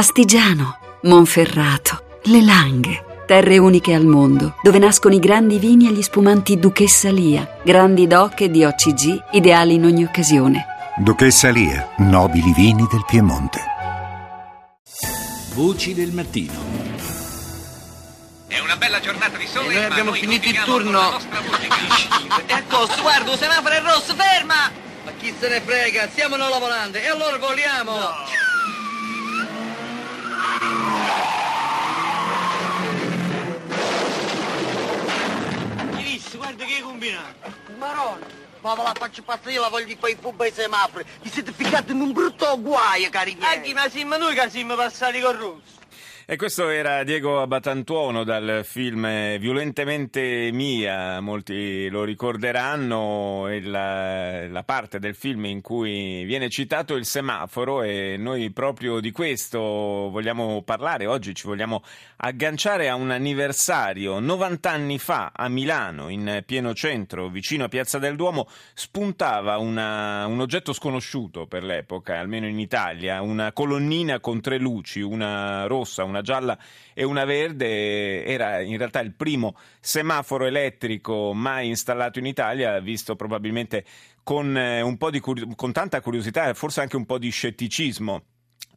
Astigiano, Monferrato, Le Langhe. Terre uniche al mondo, dove nascono i grandi vini e gli spumanti Duchessa Lia, grandi doc e di OCG, ideali in ogni occasione. Duchessa Lia, nobili vini del Piemonte. Voci del mattino. È una bella giornata di sole. E noi ma abbiamo finito il turno. E guarda, un semaforo è rosso, ferma! Ma chi se ne frega, stiamo alla volante e allora voliamo! Chi Marone! Ma ve la faccio passare io la voglio quei fubbi ai semafori! Vi siete ficcati in un brutto guaio, cari miei! Anche ma siamo noi che siamo passati con rosso! E questo era Diego Abatantuono dal film Violentemente Mia, molti lo ricorderanno, la, la, parte del film in cui viene citato il semaforo e noi proprio di questo vogliamo parlare, oggi ci vogliamo agganciare a un anniversario. 90 anni fa a Milano, in pieno centro, vicino a Piazza del Duomo, spuntava una, un oggetto sconosciuto per l'epoca, almeno in Italia, una colonnina con tre luci, una rossa, una gialla e una verde era in realtà il primo semaforo elettrico mai installato in Italia, visto probabilmente con, un po di, con tanta curiosità e forse anche un po' di scetticismo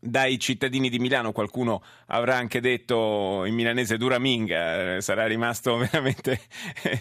dai cittadini di Milano, qualcuno avrà anche detto in milanese duraminga, sarà rimasto veramente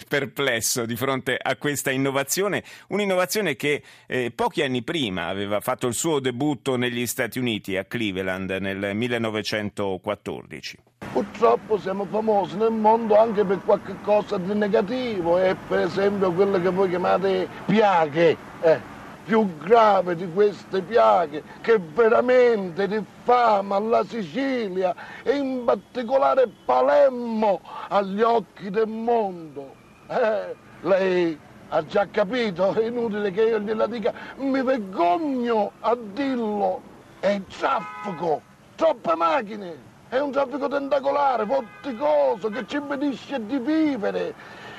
perplesso di fronte a questa innovazione, un'innovazione che eh, pochi anni prima aveva fatto il suo debutto negli Stati Uniti, a Cleveland, nel 1914. Purtroppo siamo famosi nel mondo anche per qualche cosa di negativo, e per esempio quello che voi chiamate piaghe. Eh più grave di queste piaghe che veramente diffama la Sicilia e in particolare Palermo agli occhi del mondo. Eh, lei ha già capito, è inutile che io gliela dica, mi vergogno a dirlo. È il traffico, troppe macchine, è un traffico tentacolare, vorticoso che ci impedisce di vivere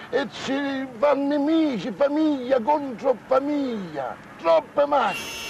e ci fa nemici, famiglia contro famiglia, troppe macchine.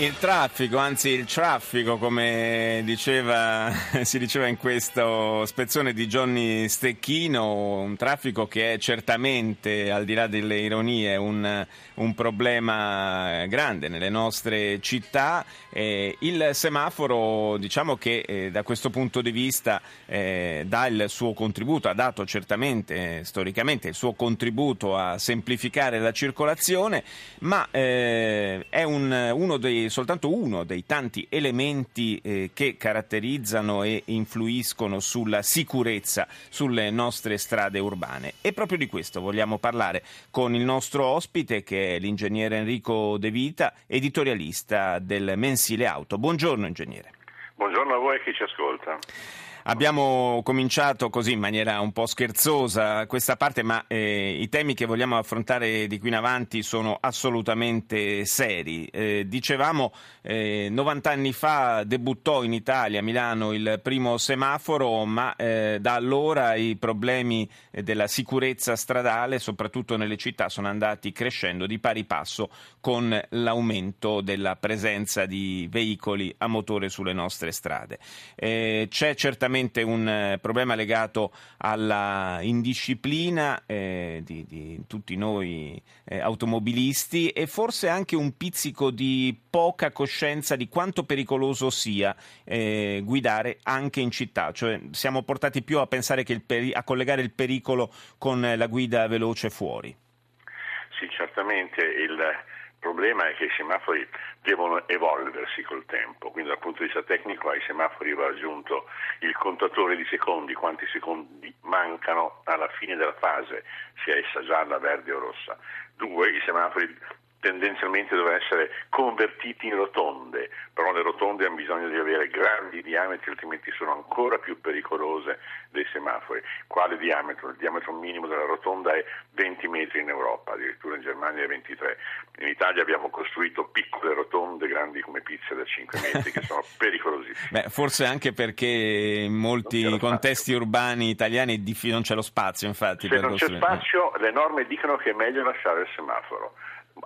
Il traffico, anzi il traffico, come diceva, si diceva in questo spezzone di Johnny Stecchino, un traffico che è certamente, al di là delle ironie, un, un problema grande nelle nostre città. Eh, il semaforo, diciamo che eh, da questo punto di vista eh, dà il suo contributo, ha dato certamente, storicamente, il suo contributo a semplificare la circolazione, ma eh, è un, uno dei soltanto uno dei tanti elementi eh, che caratterizzano e influiscono sulla sicurezza sulle nostre strade urbane. E proprio di questo vogliamo parlare con il nostro ospite che è l'ingegnere Enrico De Vita, editorialista del mensile Auto. Buongiorno ingegnere. Buongiorno a voi e chi ci ascolta. Abbiamo cominciato così in maniera un po' scherzosa questa parte, ma eh, i temi che vogliamo affrontare di qui in avanti sono assolutamente seri. Eh, dicevamo, eh, 90 anni fa debuttò in Italia, a Milano, il primo semaforo, ma eh, da allora i problemi della sicurezza stradale, soprattutto nelle città, sono andati crescendo di pari passo con l'aumento della presenza di veicoli a motore sulle nostre strade. Eh, c'è certamente un eh, problema legato alla indisciplina eh, di, di, tutti noi eh, automobilisti e forse anche un pizzico di poca coscienza di quanto pericoloso sia eh, guidare anche in città, cioè siamo portati più a pensare che peri- a collegare il pericolo con la guida veloce fuori. Sì, certamente il il problema è che i semafori devono evolversi col tempo, quindi dal punto di vista tecnico ai semafori va aggiunto il contatore di secondi, quanti secondi mancano alla fine della fase, sia essa gialla, verde o rossa. Due, i semafori tendenzialmente devono essere convertiti in rotonde, però le rotonde hanno bisogno di avere grandi diametri, altrimenti sono ancora più pericolose dei semafori. Quale diametro? Il diametro minimo della rotonda è 20 metri in Europa, addirittura in Germania è 23. In Italia abbiamo costruito piccole rotonde grandi come pizze da 5 metri che sono pericolosissime. Beh, forse anche perché in molti contesti spazio. urbani italiani non c'è lo spazio, infatti. Se non c'è spazio, le norme dicono che è meglio lasciare il semaforo,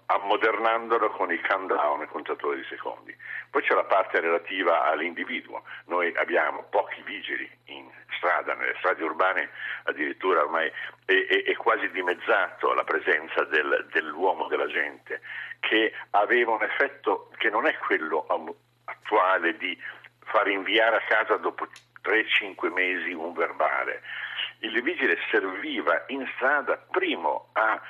ammodernandolo con i countdown, i contatori di secondi. Poi c'è la parte relativa all'individuo. Noi abbiamo pochi vigili in strada, nelle strade urbane addirittura ormai è, è- è quasi dimezzato la presenza del- dell'uomo, della gente, che aveva un effetto che non è quello attuale di far inviare a casa dopo 3-5 mesi un verbale. Il vigile serviva in strada primo a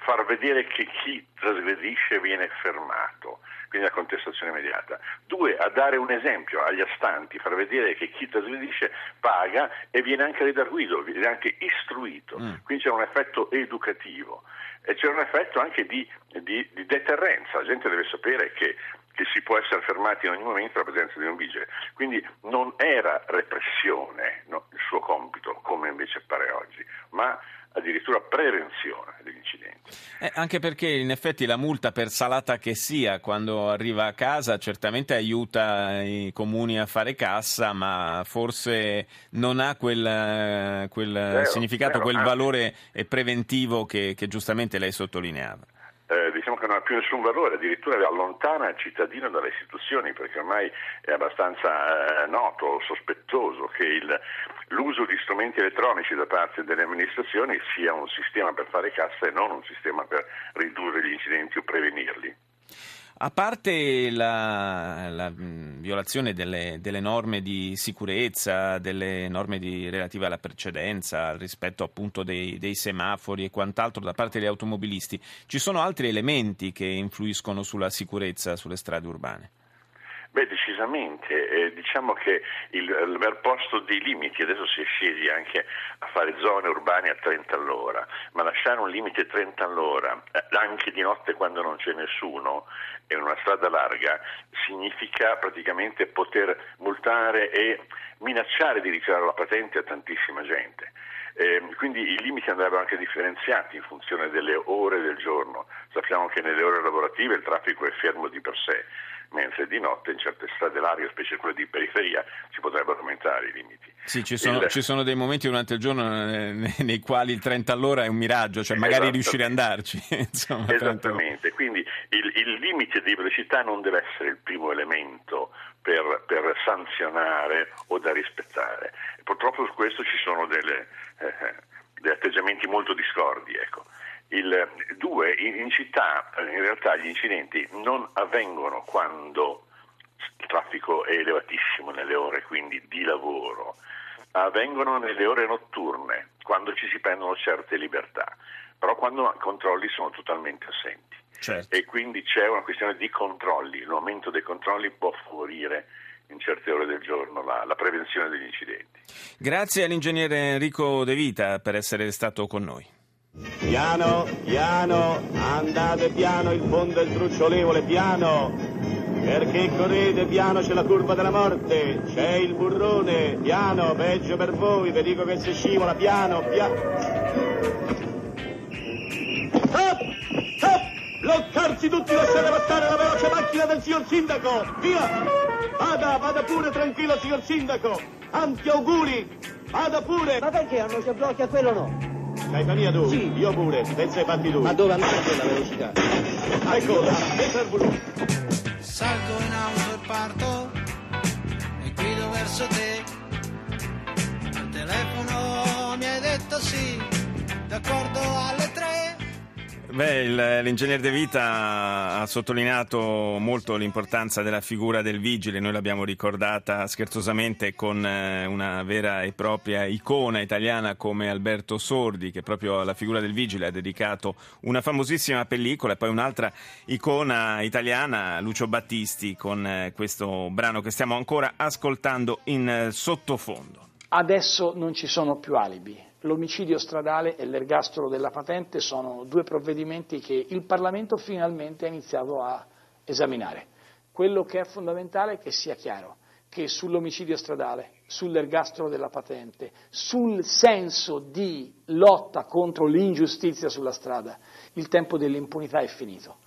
far vedere che chi trasgredisce viene fermato, quindi la contestazione immediata. Due, a dare un esempio agli astanti, far vedere che chi trasgredisce paga e viene anche redarguito, viene anche istruito. Quindi c'è un effetto educativo e c'è un effetto anche di, di- di deterrenza. La gente deve sapere che che si può essere fermati in ogni momento alla presenza di un vigile. Quindi non era repressione no, il suo compito, come invece appare oggi, ma addirittura prevenzione degli incidenti. Eh, anche perché in effetti la multa per salata che sia quando arriva a casa certamente aiuta i comuni a fare cassa, ma forse non ha quel, quel Vero, significato, vero, quel valore preventivo che, che giustamente lei sottolineava. Eh, diciamo che non ha più nessun valore, addirittura allontana il cittadino dalle istituzioni, perché ormai è abbastanza eh, noto, sospettoso che il- l'uso di strumenti elettronici da parte delle amministrazioni sia un sistema per fare cassa e non un sistema per ridurre gli incidenti o prevenirli. A parte la, la, mh, violazione delle, delle norme di sicurezza, delle norme di- relative alla precedenza, al rispetto appunto dei, dei semafori e quant'altro da parte degli automobilisti, ci sono altri elementi che influiscono sulla sicurezza sulle strade urbane? Beh, decisamente, eh, diciamo che il, l'aver posto dei limiti, adesso si è scesi anche a fare zone urbane a 30 all'ora, ma lasciare un limite 30 all'ora, eh, anche di notte quando non c'è nessuno, in una strada larga, significa praticamente poter multare e minacciare di ritirare la patente a tantissima gente. Eh, quindi i limiti andrebbero anche differenziati in funzione delle ore del giorno. Sappiamo che nelle ore lavorative il traffico è fermo di per sé, mentre di notte in certe strade larghe, specie quelle di periferia, si potrebbero aumentare i limiti. Sì, ci sono, Il- ci sono dei momenti durante il giorno eh, nei, quali il 30 all'ora è un miraggio, cioè magari Esattamente. riuscire ad andarci. Insomma, 30 all'ora. Esattamente, quindi il, il limite di velocità non deve essere il primo elemento per, per sanzionare o da rispettare. Purtroppo su questo ci sono delle, eh, degli atteggiamenti molto discordi. Ecco. Il, due, in, in città in realtà gli incidenti non avvengono quando traffico è elevatissimo nelle ore quindi di lavoro, avvengono nelle ore notturne, quando ci si prendono certe libertà, però quando i controlli sono totalmente assenti. Certo. E quindi c'è una questione di controlli, l'aumento dei controlli può favorire in certe ore del giorno la, la prevenzione degli incidenti. Grazie all'ingegnere Enrico De Vita per essere stato con noi. Piano, piano, andate piano, il fondo è trucciolevole, piano. Perché correte piano, c'è la curva della morte, c'è il burrone, piano, peggio per voi, vi dico che si scivola, piano, piano. Stop! Stop! Bloccarsi tutti, lasciate passare la veloce macchina del signor sindaco, via! Vada, vada pure tranquillo, signor sindaco, tanti auguri, vada pure! Ma perché non si blocca quello no? Caifania tu? Sì. Io pure, pensa ai fatti tu. Ma dove andate a quella velocità? Ecco, e per. Salgo in auto e parto e guido verso te. Al telefono mi hai detto sì, d'accordo alle. Beh, l'ingegnere De Vita ha sottolineato molto l'importanza della figura del vigile, noi l'abbiamo ricordata scherzosamente con eh, una vera e propria icona italiana come Alberto Sordi, che proprio alla figura del vigile ha dedicato una famosissima pellicola e poi un'altra icona italiana, Lucio Battisti, con eh, questo brano che stiamo ancora ascoltando in eh, sottofondo. Adesso non ci sono più alibi. L'omicidio stradale e l'ergastolo della patente sono due provvedimenti che il Parlamento finalmente ha iniziato a esaminare. Quello che è fondamentale è che sia chiaro che sull'omicidio stradale, sull'ergastolo della patente, sul senso di lotta contro l'ingiustizia sulla strada, il tempo dell'impunità è finito.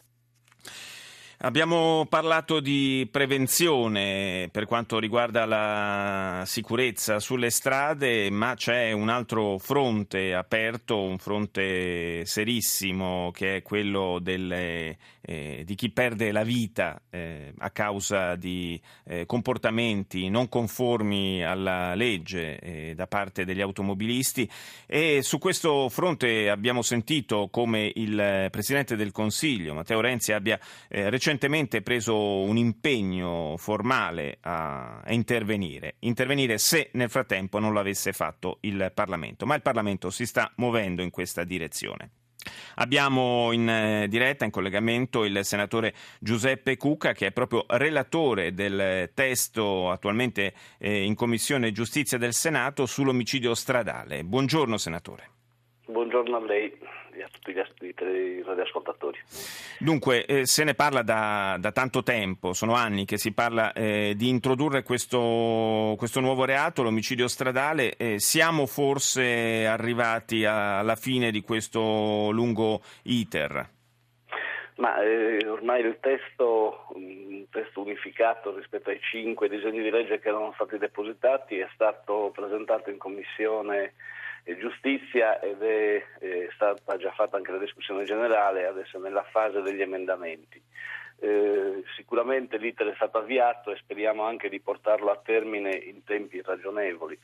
Abbiamo parlato di prevenzione per quanto riguarda la sicurezza sulle strade, ma c'è un altro fronte aperto, un fronte serissimo, che è quello delle, eh, di chi perde la vita eh, a causa di eh, comportamenti non conformi alla legge eh, da parte degli automobilisti. E su questo fronte abbiamo sentito come il Presidente del Consiglio, Matteo Renzi, abbia eh, recentemente recentemente preso un impegno formale a, intervenire, intervenire se nel frattempo non l'avesse fatto il Parlamento, ma il Parlamento si sta muovendo in questa direzione. Abbiamo in eh, diretta, in collegamento, il senatore Giuseppe Cucca, che è proprio relatore del testo attualmente eh, in Commissione Giustizia del Senato sull'omicidio stradale. Buongiorno, senatore. Buongiorno a lei e a tutti gli radioascoltatori. Dunque, eh, se ne parla da, da, tanto tempo, sono anni che si parla eh, di introdurre questo, questo, nuovo reato, l'omicidio stradale. Eh, siamo forse arrivati a, alla fine di questo lungo iter? Ma eh, ormai il testo, un testo unificato rispetto ai cinque disegni di legge che erano stati depositati è stato presentato in commissione giustizia ed è, è, stata già fatta anche la discussione generale, adesso nella fase degli emendamenti. Eh, sicuramente l'iter è stato avviato e speriamo anche di portarlo a termine in tempi ragionevoli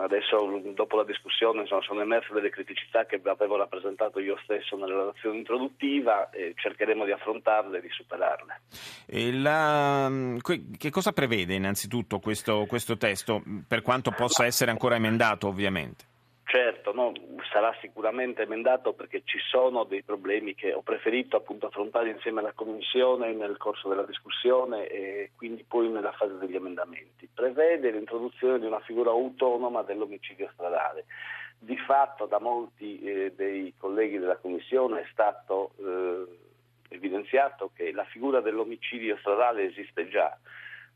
adesso dopo la discussione insomma, sono emerse delle criticità che avevo rappresentato io stesso nella relazione introduttiva e cercheremo di affrontarle e di superarle. E la, che cosa prevede innanzitutto questo, questo testo, per quanto possa essere ancora emendato ovviamente? Certo, no, sarà sicuramente emendato perché ci sono dei problemi che ho preferito appunto affrontare insieme alla Commissione nel corso della discussione e quindi poi nella fase degli emendamenti. Prevede l'introduzione di una figura autonoma dell'omicidio stradale. Di fatto da molti eh, dei colleghi della Commissione è stato eh, evidenziato che la figura dell'omicidio stradale esiste già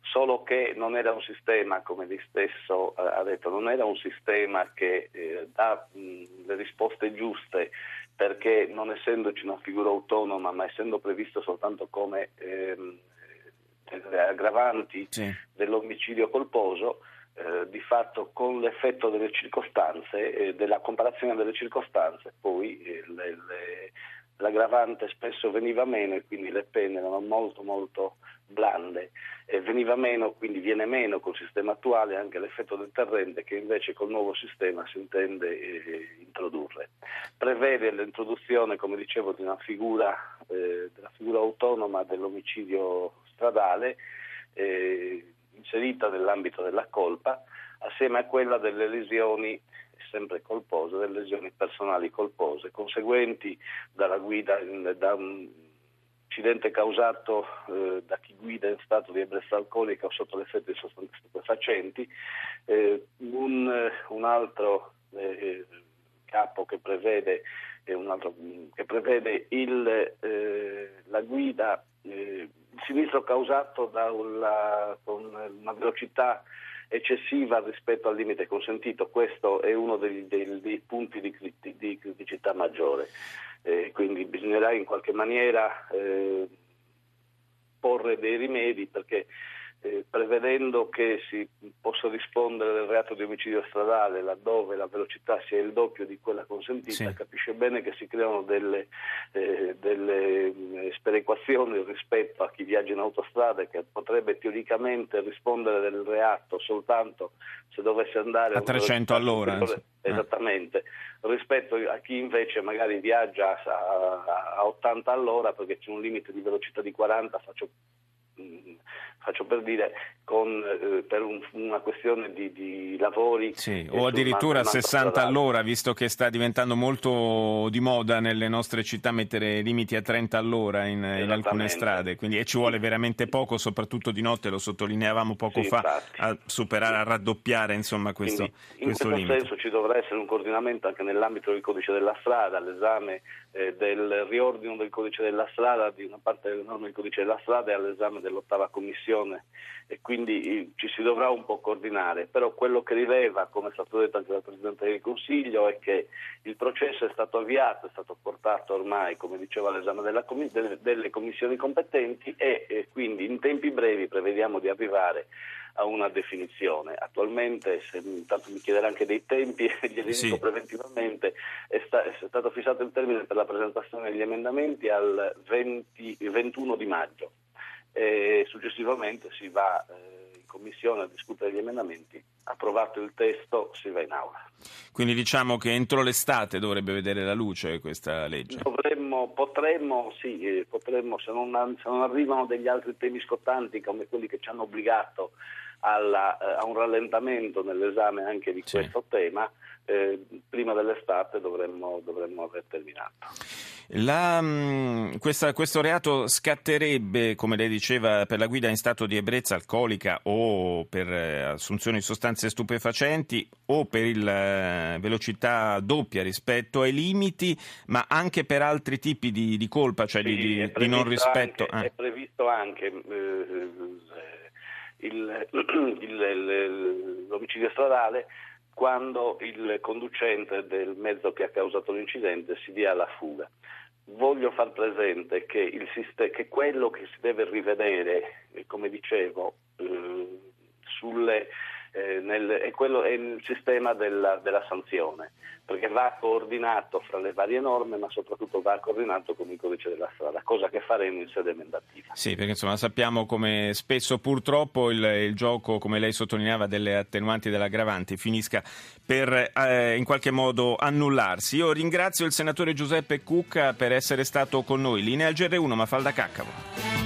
solo che non era un sistema, come lei stesso eh, ha detto, non era un sistema che eh, dà mh, le risposte giuste perché non essendoci una figura autonoma ma essendo previsto soltanto come ehm, aggravanti sì. dell'omicidio colposo, eh, di fatto con l'effetto delle circostanze, eh, della comparazione delle circostanze, poi eh, le, le, l'aggravante spesso veniva meno e quindi le pene erano molto molto blande e veniva meno, quindi viene meno col sistema attuale anche l'effetto deterrente che invece col nuovo sistema si intende eh, introdurre. Prevede l'introduzione, come dicevo, di una figura, eh, della figura autonoma dell'omicidio stradale eh, inserita nell'ambito della colpa assieme a quella delle lesioni sempre colpose, delle lesioni personali colpose, conseguenti dalla guida da un incidente causato eh, da chi guida in stato di ebbrezza alcolica o sotto l'effetto di sostanze stupefacenti, eh, un, un, altro eh, capo che prevede, altro, che prevede il, eh, la guida, eh, il sinistro causato da una, con una velocità eccessiva rispetto al limite consentito, questo è uno dei, dei, dei punti di, di, criticità maggiore, eh, quindi bisognerà in qualche maniera eh, porre dei rimedi perché eh, prevedendo che si possa rispondere del reato di omicidio stradale laddove la velocità sia il doppio di quella consentita, sì. capisce bene che si creano delle, eh, delle mm, sperequazioni rispetto a chi viaggia in autostrada e che potrebbe teoricamente rispondere del reato soltanto se dovesse andare a 300 all'ora. Esattamente, eh. rispetto a chi invece magari viaggia a, a 80 all'ora perché c'è un limite di velocità di 40, faccio faccio per dire, con, eh, per un, una questione di, di lavori. Sì, o addirittura a 60 all'ora, visto che sta diventando molto di moda nelle nostre città mettere limiti a 30 all'ora in, in alcune strade, quindi e ci vuole veramente poco, soprattutto di notte, lo sottolineavamo poco sì, fa, infatti. a superare, a raddoppiare insomma, questo, Quindi, in questo questo limite. senso ci dovrà essere un coordinamento anche nell'ambito del codice della strada, l'esame eh, del riordino del codice della strada, di una parte delle norme del codice della strada e all'esame dell'ottava commissione e quindi eh, ci si dovrà un po' coordinare, però quello che rileva, come è stato detto anche dal Presidente del Consiglio, è che il processo è stato avviato, è stato portato ormai, come diceva, all'esame commi- delle, delle commissioni competenti e, e quindi in tempi brevi prevediamo di arrivare a una definizione. Attualmente, se intanto mi chiederà anche dei tempi, glieli Sì. dico preventivamente, è, sta- è stato fissato il termine per la presentazione degli emendamenti al 20 21 di maggio e successivamente si va eh, in commissione a discutere gli emendamenti, approvato il testo si va in aula. Quindi diciamo che entro l'estate dovrebbe vedere la luce questa legge. Dovremmo, potremmo, sì, eh, potremmo, se non, se non arrivano degli altri temi scottanti come quelli che ci hanno obbligato alla, eh, a un rallentamento nell'esame anche di Sì. questo tema, eh, prima dell'estate dovremmo, dovremmo aver terminato. La, mh, questa- questo reato scatterebbe, come lei diceva, per la guida in stato di ebbrezza alcolica o per eh, assunzione di sostanze stupefacenti o per il, eh, velocità doppia rispetto ai limiti, ma anche per altri tipi di, di colpa, cioè di, Sì, di- di non rispetto. anche- eh. È previsto anche eh, il- il- l'omicidio stradale quando il conducente del mezzo che ha causato l'incidente si dia alla fuga. Voglio far presente che, il siste- che quello che si deve rivedere, eh, come dicevo, eh, sulle, eh, nel- è, quello, è il sistema della, della sanzione, perché va coordinato fra le varie norme, ma soprattutto va coordinato con il codice della strada, cosa che faremo in sede emendativa. Sì, perché insomma sappiamo come spesso purtroppo il, il gioco, come lei sottolineava, delle attenuanti e delle aggravanti finisca per eh, in qualche modo annullarsi. Io ringrazio il senatore Giuseppe Cucca per essere stato con noi. Linea al GR1, Mafalda Caccavo.